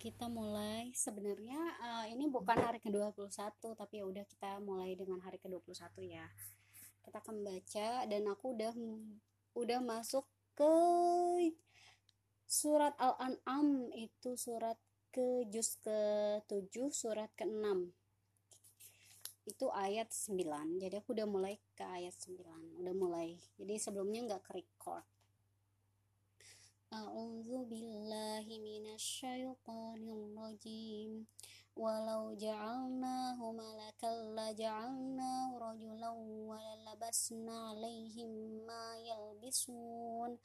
kita mulai. Sebenarnya uh, ini bukan hari ke-21 tapi ya udah kita mulai dengan hari ke-21 ya. Kita akan baca dan aku udah udah masuk ke surat Al-An'am itu surat ke juz ke-7 surat ke-6 itu ayat 9 jadi aku udah mulai ke ayat 9 udah mulai. Jadi sebelumnya nggak ke record أعوذ بالله من الشيطان الرجيم. ولو جعلناه ملكا لجعلناه رجلا وللبسنا عليهم ما يلبسون.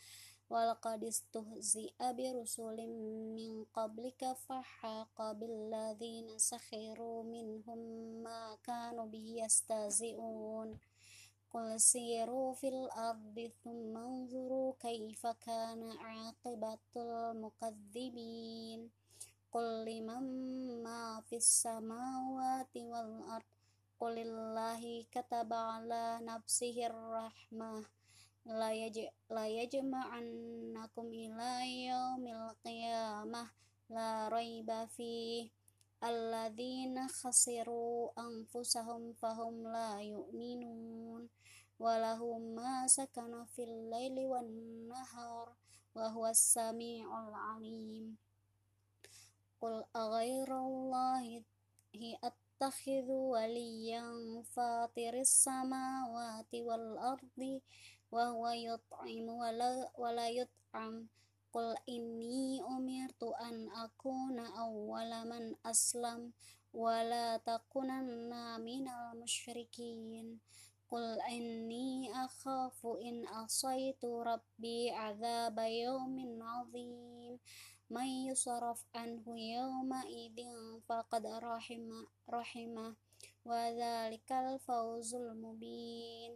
ولقد استهزئ برسل من قبلك فحاق بالذين سخروا منهم ما كانوا به يستهزئون. قل سيروا في الأرض ثم انظروا كيف كان عاقبة المكذبين قل لمن ما في السماوات والأرض قل الله كتب على نفسه الرحمة لا يجمعنكم إلى يوم القيامة لا ريب فيه الذين خسروا أنفسهم فهم لا يؤمنون وله ما سكن في الليل والنهار وهو السميع العليم. قل أغير الله أتخذ وليا فاطر السماوات والأرض وهو يطعم ولا, ولا يطعم Qul inni umirtu an akuna awwala man aslam wa la takunanna minal musyrikin. Qul inni akhafu in asaitu rabbi azaba yawmin azim. May yusaraf anhu yawma idin faqad rahimah rahimah Wa dhalikal fawzul mubin.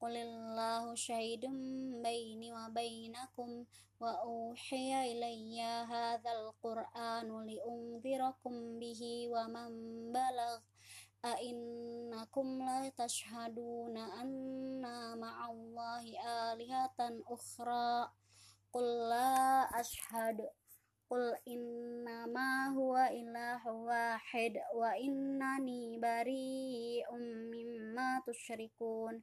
قل الله شهيد بيني وبينكم وأوحي إلي هذا القرآن لأنذركم به ومن بلغ أئنكم لا تشهدون أن مع الله آلهة أخرى قل لا أشهد قل إنما هو إله واحد وإنني بريء مما تشركون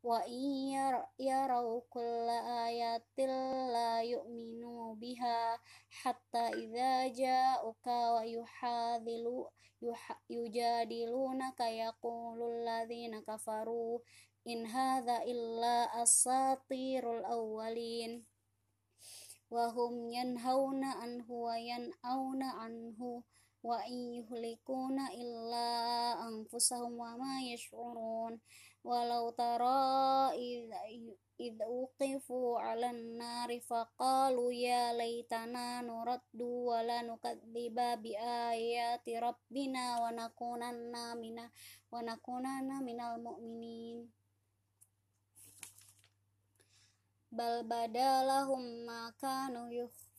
wa yarau kulla ayatin la yu'minu biha hatta idza ja'uka wa yuhadilu yujadilunaka yaqulul ladzina kafaru in hadza illa asatirul awwalin. Wa hum yanhauna anhu wa yan'auna anhu wa yuhlikuna illa anfusahum wa ma yash'urun. Walau tara idh uqifu ala nari faqalu ya laytana nuraddu wa la nukadziba bi ayati rabbina wa nakunanna mina wa nakunanna minal mu'minin. Bal badalahum ma kanu yuh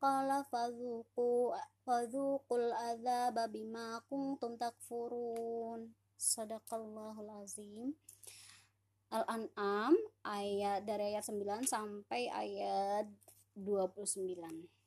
qala fadhuqu fadhuqul adzaba bima kuntum takfurun. Sadaqallahul azim. Al-An'am ayat dari ayat 9 sampai ayat 29